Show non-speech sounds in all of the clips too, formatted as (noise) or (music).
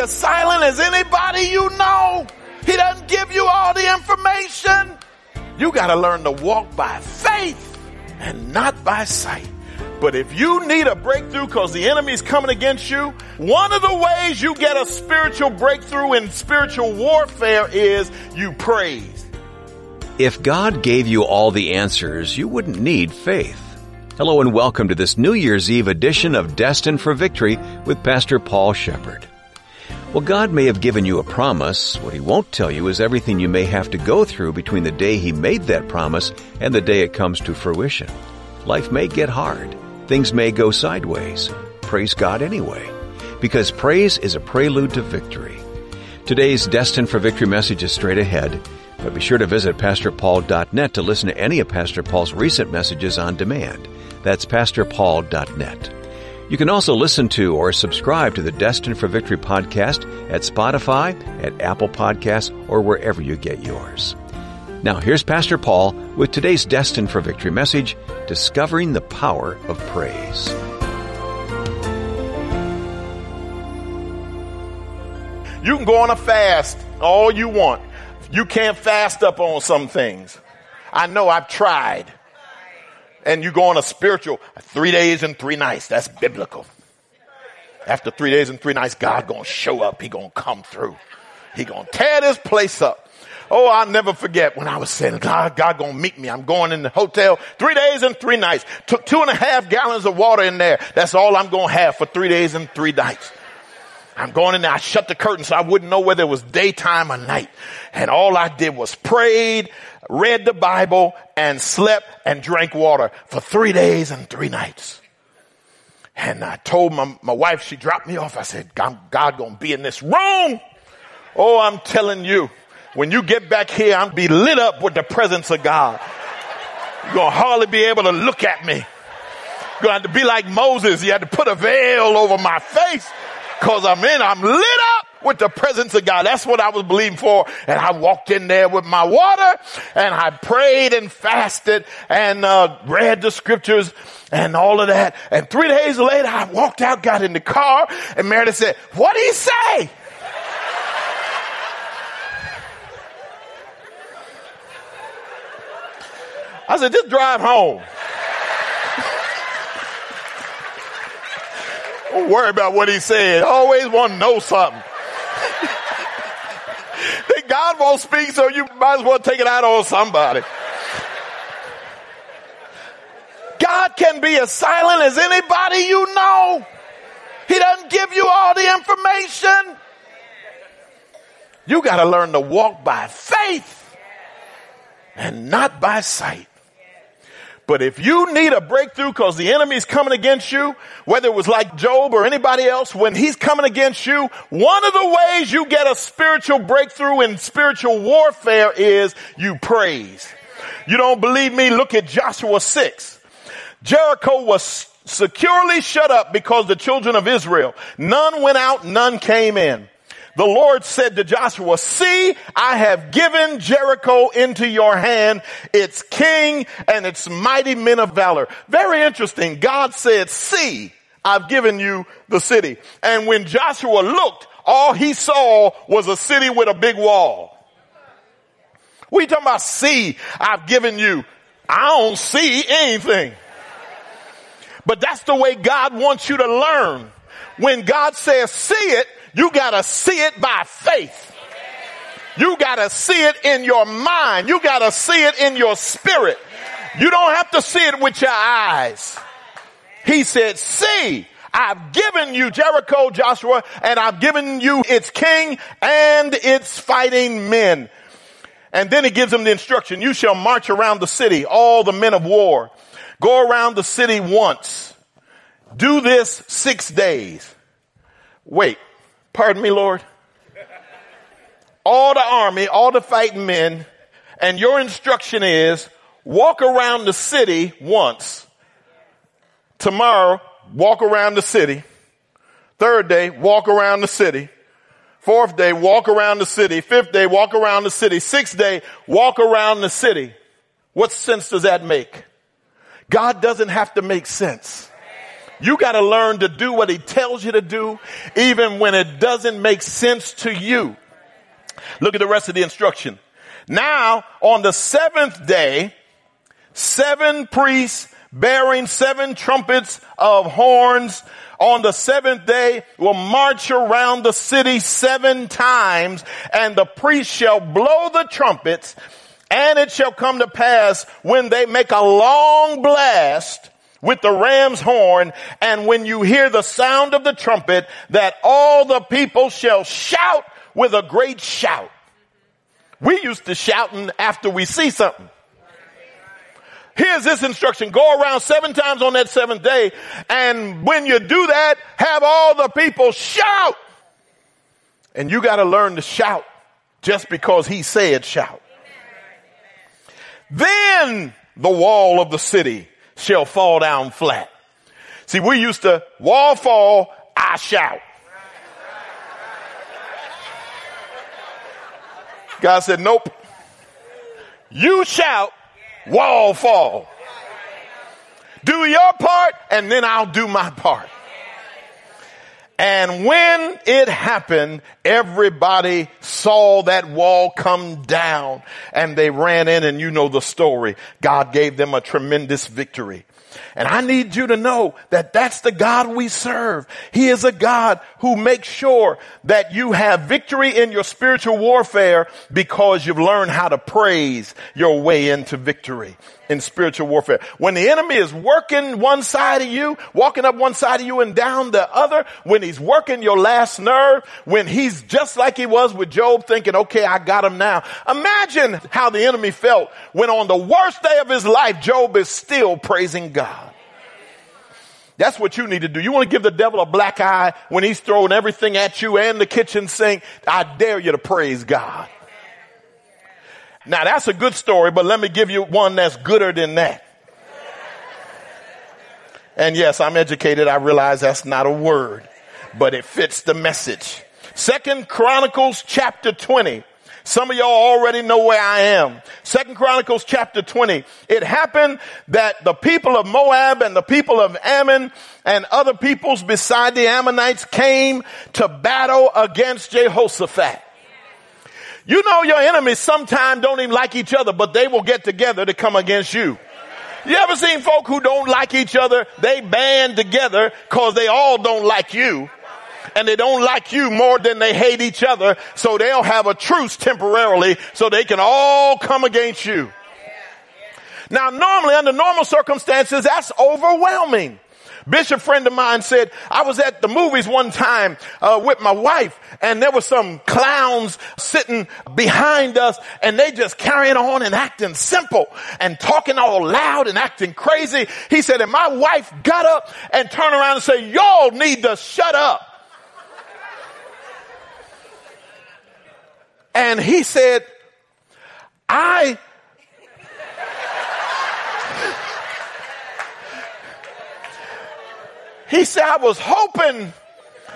as silent as anybody you know. He doesn't give you all the information. You got to learn to walk by faith and not by sight. But if you need a breakthrough because the enemy's coming against you, one of the ways you get a spiritual breakthrough in spiritual warfare is you praise. If God gave you all the answers, you wouldn't need faith. Hello and welcome to this New Year's Eve edition of Destined for Victory with Pastor Paul Sheppard. Well, God may have given you a promise. What He won't tell you is everything you may have to go through between the day He made that promise and the day it comes to fruition. Life may get hard. Things may go sideways. Praise God anyway. Because praise is a prelude to victory. Today's Destined for Victory message is straight ahead, but be sure to visit PastorPaul.net to listen to any of Pastor Paul's recent messages on demand. That's PastorPaul.net. You can also listen to or subscribe to the Destined for Victory podcast at Spotify, at Apple Podcasts, or wherever you get yours. Now here's Pastor Paul with today's Destined for Victory message, Discovering the Power of Praise. You can go on a fast all you want. You can't fast up on some things. I know I've tried. And you go on a spiritual three days and three nights. That's biblical. After three days and three nights, God gonna show up. He gonna come through. He gonna tear this place up. Oh, I'll never forget when I was saying, God, God gonna meet me. I'm going in the hotel three days and three nights. Took two and a half gallons of water in there. That's all I'm gonna have for three days and three nights. I'm going in there. I shut the curtain so I wouldn't know whether it was daytime or night. And all I did was prayed, read the Bible, and slept and drank water for three days and three nights. And I told my, my wife, she dropped me off. I said, God, God gonna be in this room. Oh, I'm telling you, when you get back here, I'm be lit up with the presence of God. You're gonna hardly be able to look at me. You're gonna have to be like Moses. You had to put a veil over my face because I'm in, I'm lit up with the presence of God. That's what I was believing for. And I walked in there with my water and I prayed and fasted and uh, read the scriptures and all of that. And three days later, I walked out, got in the car, and Meredith said, what did he say? I said, just drive home. (laughs) Don't worry about what he said. always want to know something. That God won't speak, so you might as well take it out on somebody. God can be as silent as anybody you know. He doesn't give you all the information. You got to learn to walk by faith and not by sight. But if you need a breakthrough because the enemy is coming against you, whether it was like Job or anybody else, when he's coming against you, one of the ways you get a spiritual breakthrough in spiritual warfare is you praise. You don't believe me? Look at Joshua 6. Jericho was securely shut up because the children of Israel, none went out, none came in the Lord said to Joshua, see, I have given Jericho into your hand, its king and its mighty men of valor. Very interesting. God said, see, I've given you the city. And when Joshua looked, all he saw was a city with a big wall. We talking about? See, I've given you. I don't see anything. But that's the way God wants you to learn. When God says see it, you gotta see it by faith. You gotta see it in your mind. You gotta see it in your spirit. You don't have to see it with your eyes. He said, see, I've given you Jericho, Joshua, and I've given you its king and its fighting men. And then he gives them the instruction, you shall march around the city, all the men of war. Go around the city once. Do this six days. Wait, Pardon me, Lord. All the army, all the fighting men, and your instruction is walk around the city once. Tomorrow, walk around the city. Third day, walk around the city. Fourth day, walk around the city. Fifth day, walk around the city. Sixth day, walk around the city. What sense does that make? God doesn't have to make sense. You got to learn to do what he tells you to do, even when it doesn't make sense to you. Look at the rest of the instruction. Now, on the seventh day, seven priests bearing seven trumpets of horns on the seventh day will march around the city seven times and the priests shall blow the trumpets and it shall come to pass when they make a long blast with the ram's horn and when you hear the sound of the trumpet that all the people shall shout with a great shout. We used to shouting after we see something. Here's this instruction. Go around seven times on that seventh day. And when you do that, have all the people shout. And you got to learn to shout just because he said shout. Then the wall of the city shall fall down flat. See, we used to wall fall, I shout. God said, nope. You shout, wall fall. Do your part and then I'll do my part. And when it happened, everybody saw that wall come down and they ran in and you know the story. God gave them a tremendous victory. And I need you to know that that's the God we serve. He is a God who makes sure that you have victory in your spiritual warfare because you've learned how to praise your way into victory in spiritual warfare. When the enemy is working one side of you, walking up one side of you and down the other, when he's working your last nerve, when he's just like he was with Job thinking, okay, I got him now. Imagine how the enemy felt when on the worst day of his life, Job is still praising God. That's what you need to do. You want to give the devil a black eye when he's throwing everything at you and the kitchen sink. I dare you to praise God. Now that's a good story, but let me give you one that's gooder than that. And yes, I'm educated. I realize that's not a word, but it fits the message. Second Chronicles chapter 20. Some of y'all already know where I am. Second Chronicles chapter 20. It happened that the people of Moab and the people of Ammon and other peoples beside the Ammonites came to battle against Jehoshaphat. You know your enemies sometimes don't even like each other, but they will get together to come against you. You ever seen folk who don't like each other? They band together cause they all don't like you. And they don't like you more than they hate each other. So they'll have a truce temporarily so they can all come against you. Now normally under normal circumstances, that's overwhelming. Bishop friend of mine said, I was at the movies one time uh, with my wife and there were some clowns sitting behind us and they just carrying on and acting simple and talking all loud and acting crazy. He said, and my wife got up and turned around and said, y'all need to shut up. And he said, I He said, I was hoping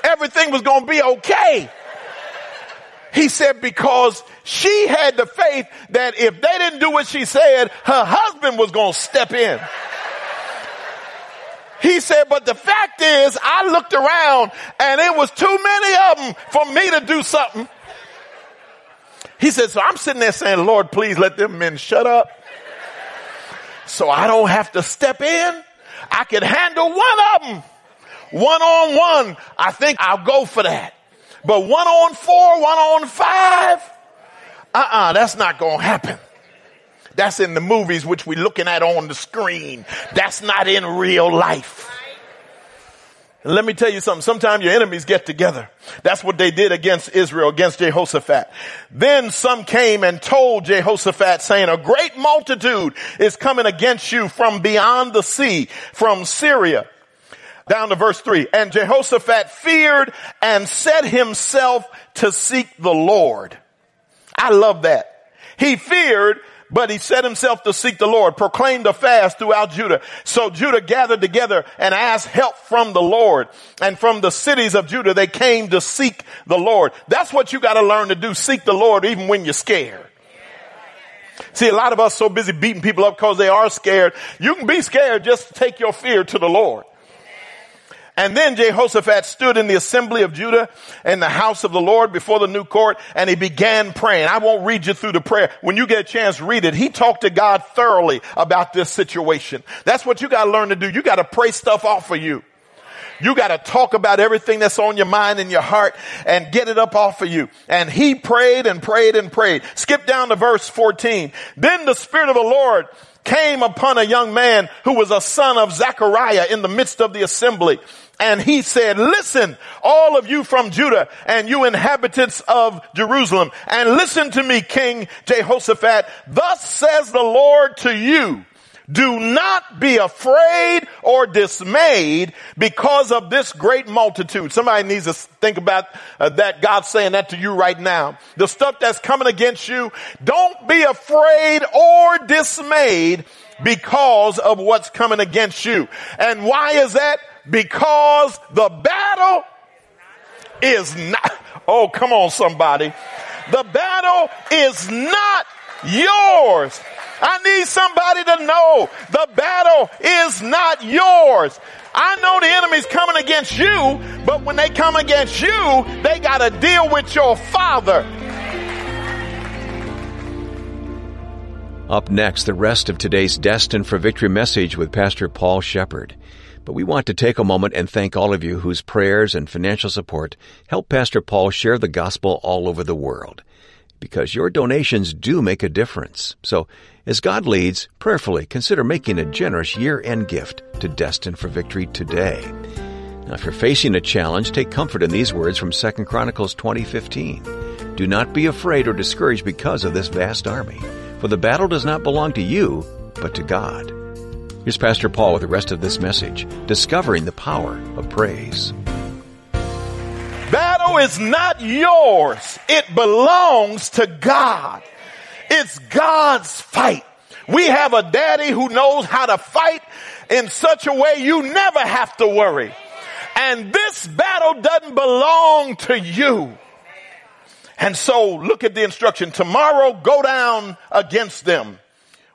everything was going to be okay. He said, because she had the faith that if they didn't do what she said, her husband was going to step in. He said, but the fact is, I looked around and it was too many of them for me to do something. He said, so I'm sitting there saying, Lord, please let them men shut up. So I don't have to step in. I can handle one of them. One on one, I think I'll go for that. But one on four, one on five, uh-uh, that's not gonna happen. That's in the movies which we're looking at on the screen. That's not in real life. Let me tell you something. Sometimes your enemies get together. That's what they did against Israel, against Jehoshaphat. Then some came and told Jehoshaphat saying, a great multitude is coming against you from beyond the sea, from Syria. Down to verse three. And Jehoshaphat feared and set himself to seek the Lord. I love that. He feared, but he set himself to seek the Lord, proclaimed a fast throughout Judah. So Judah gathered together and asked help from the Lord. And from the cities of Judah, they came to seek the Lord. That's what you gotta learn to do. Seek the Lord even when you're scared. See, a lot of us so busy beating people up because they are scared. You can be scared, just take your fear to the Lord. And then Jehoshaphat stood in the assembly of Judah in the house of the Lord before the new court and he began praying. I won't read you through the prayer. When you get a chance, read it. He talked to God thoroughly about this situation. That's what you gotta learn to do. You gotta pray stuff off of you. You got to talk about everything that's on your mind and your heart and get it up off of you. And he prayed and prayed and prayed. Skip down to verse 14. Then the Spirit of the Lord came upon a young man who was a son of Zechariah in the midst of the assembly. And he said, listen, all of you from Judah and you inhabitants of Jerusalem and listen to me, King Jehoshaphat. Thus says the Lord to you, do not be afraid or dismayed because of this great multitude. Somebody needs to think about uh, that. God saying that to you right now. The stuff that's coming against you, don't be afraid or dismayed because of what's coming against you. And why is that? Because the battle is not, oh, come on somebody. The battle is not yours. I need somebody to know the battle is not yours. I know the enemy's coming against you, but when they come against you, they got to deal with your father. Up next, the rest of today's Destined for Victory message with Pastor Paul Sheppard. But we want to take a moment and thank all of you whose prayers and financial support help Pastor Paul share the gospel all over the world. Because your donations do make a difference. So as God leads, prayerfully consider making a generous year-end gift to Destined for Victory today. Now, if you're facing a challenge, take comfort in these words from 2 Chronicles 20:15. Do not be afraid or discouraged because of this vast army, for the battle does not belong to you, but to God. Here's Pastor Paul with the rest of this message, discovering the power of praise. Battle is not yours. It belongs to God. It's God's fight. We have a daddy who knows how to fight in such a way you never have to worry. And this battle doesn't belong to you. And so look at the instruction. Tomorrow go down against them.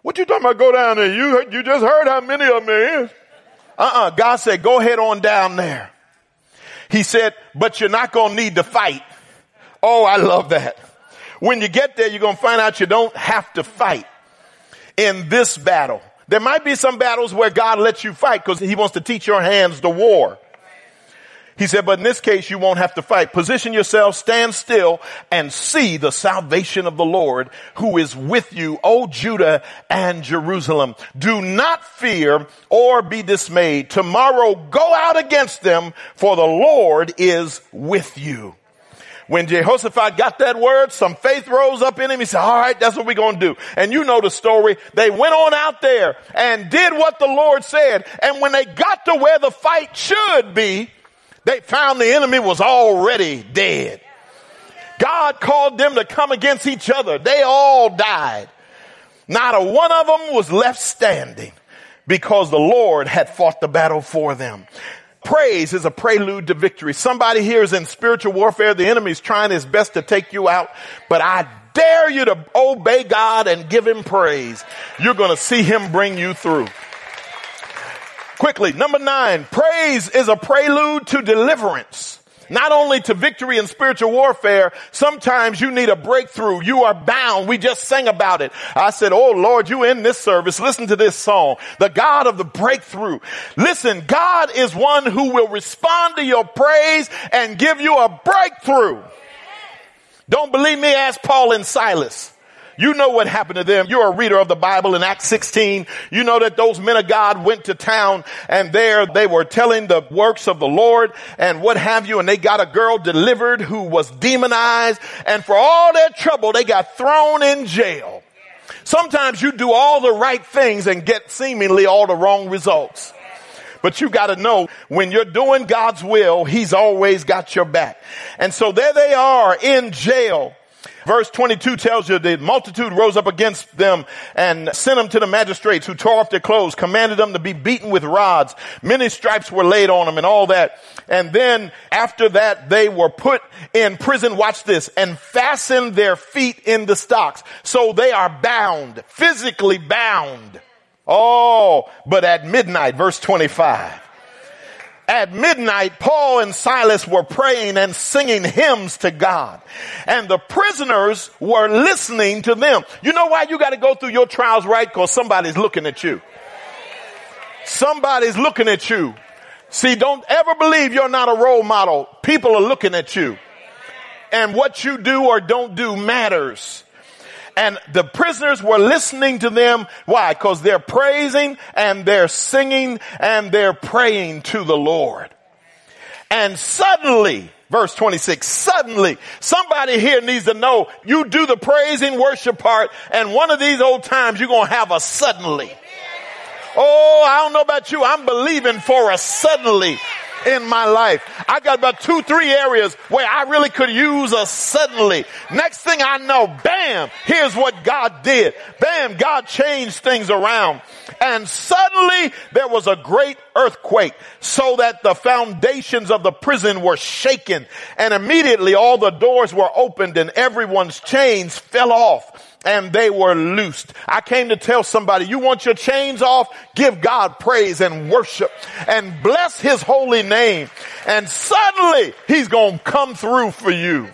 What you talking about go down there? You, you just heard how many of them is. Uh-uh. God said, go ahead on down there. He said, but you're not going to need to fight. Oh, I love that. When you get there, you're going to find out you don't have to fight in this battle. There might be some battles where God lets you fight because he wants to teach your hands to war. He said, but in this case, you won't have to fight. Position yourself, stand still, and see the salvation of the Lord who is with you, O Judah and Jerusalem. Do not fear or be dismayed. Tomorrow go out against them, for the Lord is with you. When Jehoshaphat got that word, some faith rose up in him. He said, all right, that's what we're going to do. And you know the story. They went on out there and did what the Lord said. And when they got to where the fight should be, they found the enemy was already dead. God called them to come against each other. They all died. Not a one of them was left standing because the Lord had fought the battle for them. Praise is a prelude to victory. Somebody here is in spiritual warfare. The enemy is trying his best to take you out, but I dare you to obey God and give him praise. You're going to see him bring you through. Quickly, number nine, praise is a prelude to deliverance not only to victory in spiritual warfare, sometimes you need a breakthrough. You are bound. We just sang about it. I said, Oh Lord, you in this service. Listen to this song. The God of the breakthrough. Listen, God is one who will respond to your praise and give you a breakthrough. Don't believe me? Ask Paul and Silas. You know what happened to them. You're a reader of the Bible in Acts 16. You know that those men of God went to town and there they were telling the works of the Lord and what have you. And they got a girl delivered who was demonized. And for all their trouble, they got thrown in jail. Sometimes you do all the right things and get seemingly all the wrong results. But you gotta know when you're doing God's will, He's always got your back. And so there they are in jail Verse 22 tells you the multitude rose up against them and sent them to the magistrates who tore off their clothes, commanded them to be beaten with rods. Many stripes were laid on them and all that. And then after that, they were put in prison. Watch this and fastened their feet in the stocks. So they are bound, physically bound. Oh, but at midnight, verse 25 at midnight, Paul and Silas were praying and singing hymns to God. And the prisoners were listening to them. You know why you got to go through your trials right? Because somebody's looking at you. Somebody's looking at you. See, don't ever believe you're not a role model. People are looking at you. And what you do or don't do matters. And the prisoners were listening to them. Why? Because they're praising and they're singing and they're praying to the Lord. And suddenly, verse 26, suddenly somebody here needs to know you do the praising worship part and one of these old times you're going to have a suddenly. Oh, I don't know about you. I'm believing for a suddenly in my life. I got about two, three areas where I really could use a suddenly. Next thing I know, bam, here's what God did. Bam, God changed things around. And suddenly there was a great earthquake so that the foundations of the prison were shaken and immediately all the doors were opened and everyone's chains fell off and they were loosed. I came to tell somebody, you want your chains off? Give God praise and worship and bless his holy name. And suddenly he's going to come through for you.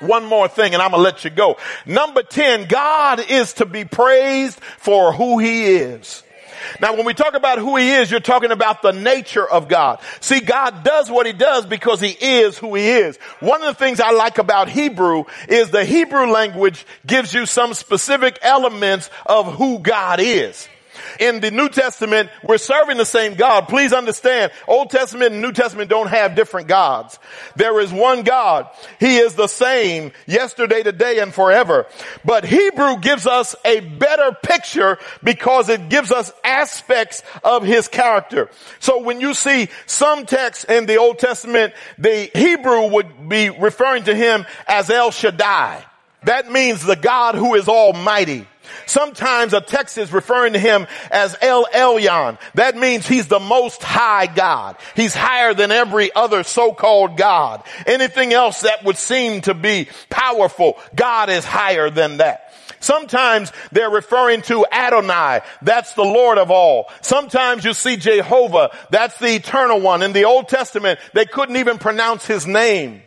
One more thing and I'm going to let you go. Number 10, God is to be praised for who he is. Now, when we talk about who he is, you're talking about the nature of God. See, God does what he does because he is who he is. One of the things I like about Hebrew is the Hebrew language gives you some specific elements of who God is in the New Testament, we're serving the same God. Please understand, Old Testament and New Testament don't have different gods. There is one God. He is the same yesterday, today, and forever. But Hebrew gives us a better picture because it gives us aspects of his character. So when you see some texts in the Old Testament, the Hebrew would be referring to him as El Shaddai. That means the God who is almighty. Sometimes a text is referring to him as El Elyon. That means he's the most high God. He's higher than every other so-called God. Anything else that would seem to be powerful, God is higher than that. Sometimes they're referring to Adonai. That's the Lord of all. Sometimes you see Jehovah. That's the eternal one. In the Old Testament, they couldn't even pronounce his name.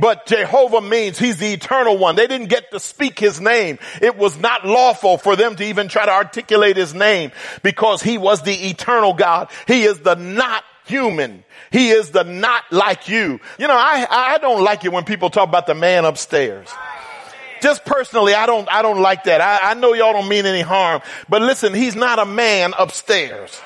But Jehovah means he's the eternal one. They didn't get to speak his name. It was not lawful for them to even try to articulate his name because he was the eternal God. He is the not human. He is the not like you. You know, I, I don't like it when people talk about the man upstairs. Just personally, I don't, I don't like that. I, I know y'all don't mean any harm, but listen, he's not a man upstairs.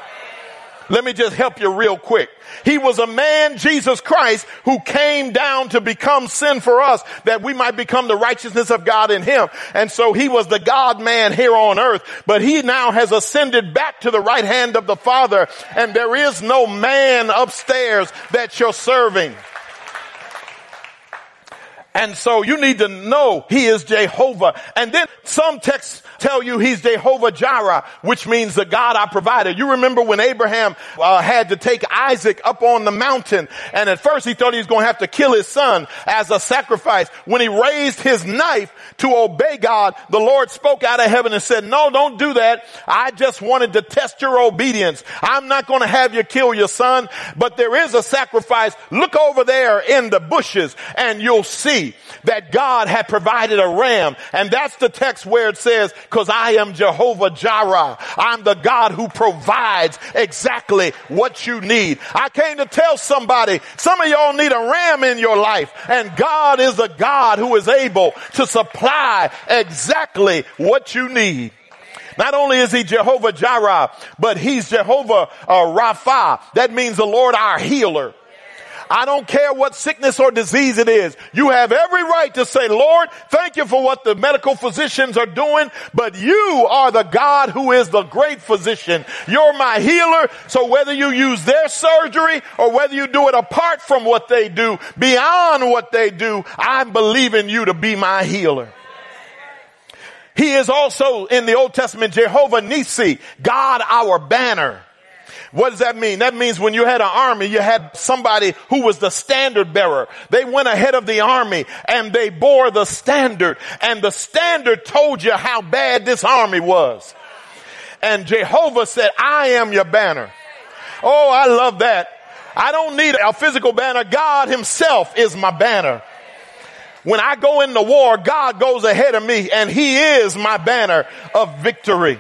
Let me just help you real quick. He was a man, Jesus Christ, who came down to become sin for us that we might become the righteousness of God in him. And so he was the God man here on earth, but he now has ascended back to the right hand of the Father and there is no man upstairs that you're serving. And so you need to know he is Jehovah. And then some texts tell you he's Jehovah Jireh, which means the God I provided. You remember when Abraham uh, had to take Isaac up on the mountain and at first he thought he was going to have to kill his son as a sacrifice. When he raised his knife to obey God, the Lord spoke out of heaven and said, no, don't do that. I just wanted to test your obedience. I'm not going to have you kill your son, but there is a sacrifice. Look over there in the bushes and you'll see that God had provided a ram. And that's the text where it says, cause I am Jehovah Jireh. I'm the God who provides exactly what you need. I came to tell somebody, some of y'all need a ram in your life and God is a God who is able to supply exactly what you need. Not only is he Jehovah Jireh, but he's Jehovah uh, Rapha. That means the Lord our healer. I don't care what sickness or disease it is. You have every right to say, Lord, thank you for what the medical physicians are doing, but you are the God who is the great physician. You're my healer. So whether you use their surgery or whether you do it apart from what they do, beyond what they do, I believe in you to be my healer. He is also in the Old Testament Jehovah Nisi, God our banner. What does that mean? That means when you had an army, you had somebody who was the standard bearer. They went ahead of the army and they bore the standard and the standard told you how bad this army was. And Jehovah said, I am your banner. Oh, I love that. I don't need a physical banner. God himself is my banner. When I go into war, God goes ahead of me and he is my banner of victory.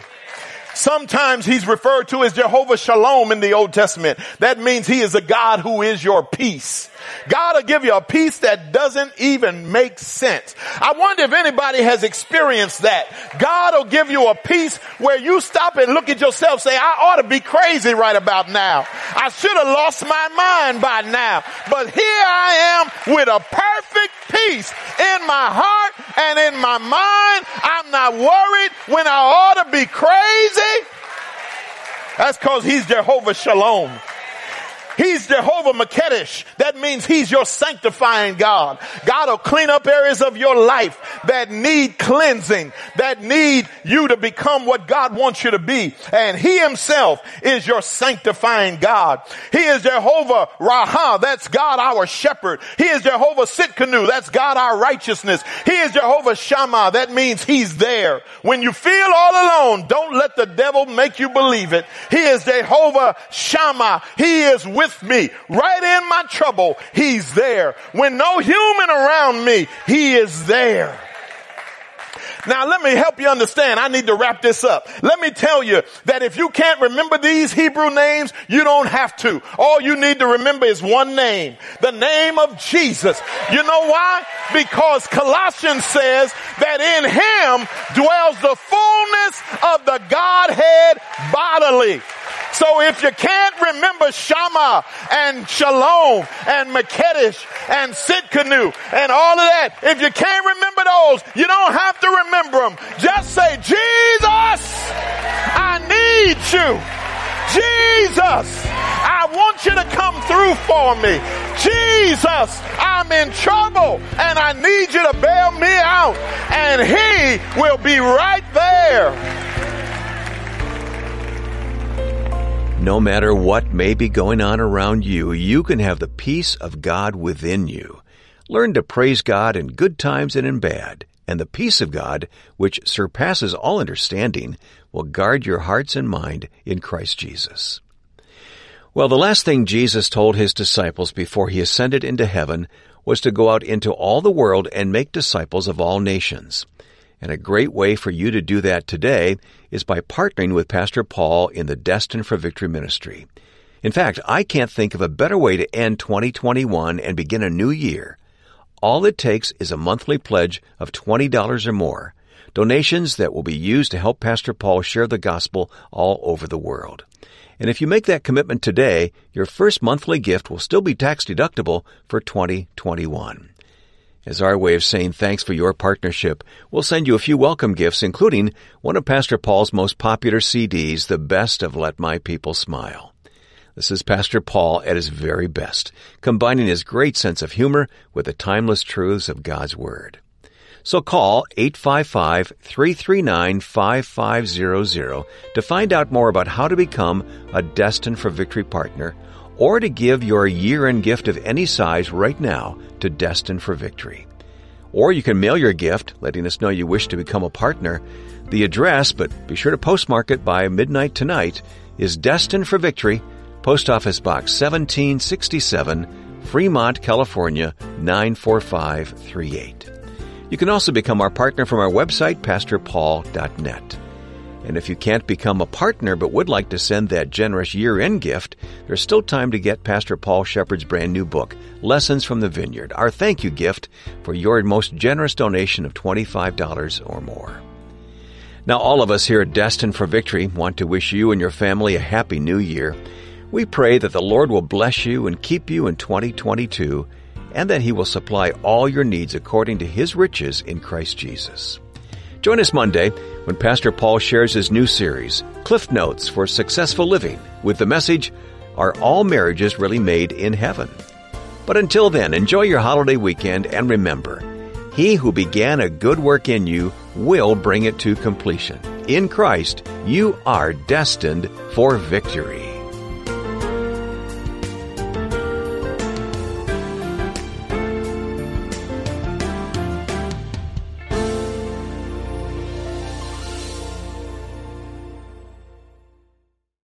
Sometimes he's referred to as Jehovah Shalom in the Old Testament. That means he is a God who is your peace. God will give you a peace that doesn't even make sense. I wonder if anybody has experienced that. God will give you a peace where you stop and look at yourself say, I ought to be crazy right about now. I should have lost my mind by now. But here I am with a perfect peace in my heart and in my mind. I'm not worried when I ought to be crazy. That's cause he's Jehovah Shalom. He's Jehovah Makedesh. That means he's your sanctifying God. God will clean up areas of your life that need cleansing, that need you to become what God wants you to be. And he himself is your sanctifying God. He is Jehovah Raha. That's God our shepherd. He is Jehovah Tsidkenu. That's God our righteousness. He is Jehovah Shammah. That means he's there. When you feel all alone, don't let the devil make you believe it. He is Jehovah Shammah. He is with with me. Right in my trouble, He's there. When no human around me, He is there. Now let me help you understand. I need to wrap this up. Let me tell you that if you can't remember these Hebrew names, you don't have to. All you need to remember is one name. The name of Jesus. You know why? Because Colossians says that in Him dwells the fullness of the Godhead bodily. So if you can't remember Shammah and Shalom and Makedesh and Tsidkenu and all of that, if you can't remember those, you don't have to remember them. Just say, Jesus, I need you. Jesus, I want you to come through for me. Jesus, I'm in trouble and I need you to bail me out. And He will be right there. No matter what may be going on around you, you can have the peace of God within you. Learn to praise God in good times and in bad, and the peace of God, which surpasses all understanding, will guard your hearts and mind in Christ Jesus. Well, the last thing Jesus told his disciples before he ascended into heaven was to go out into all the world and make disciples of all nations. And a great way for you to do that today is by partnering with Pastor Paul in the Destined for Victory ministry. In fact, I can't think of a better way to end 2021 and begin a new year. All it takes is a monthly pledge of $20 or more, donations that will be used to help Pastor Paul share the gospel all over the world. And if you make that commitment today, your first monthly gift will still be tax deductible for 2021. As our way of saying thanks for your partnership, we'll send you a few welcome gifts, including one of Pastor Paul's most popular CDs, The Best of Let My People Smile. This is Pastor Paul at his very best, combining his great sense of humor with the timeless truths of God's Word. So call 855-339-5500 to find out more about how to become a Destined for Victory partner or to give your year-end gift of any size right now to Destined for Victory. Or you can mail your gift, letting us know you wish to become a partner. The address, but be sure to postmark it by midnight tonight, is Destined for Victory, Post Office Box 1767, Fremont, California 94538. You can also become our partner from our website, pastorpaul.net. And if you can't become a partner but would like to send that generous year end gift, there's still time to get Pastor Paul Sheppard's brand new book, Lessons from the Vineyard, our thank you gift for your most generous donation of $25 or more. Now, all of us here at Destined for Victory want to wish you and your family a happy new year. We pray that the Lord will bless you and keep you in 2022 and that He will supply all your needs according to His riches in Christ Jesus. Join us Monday when Pastor Paul shares his new series, Cliff Notes for Successful Living, with the message, Are All Marriages Really Made in Heaven? But until then, enjoy your holiday weekend and remember, He who began a good work in you will bring it to completion. In Christ, you are destined for victory.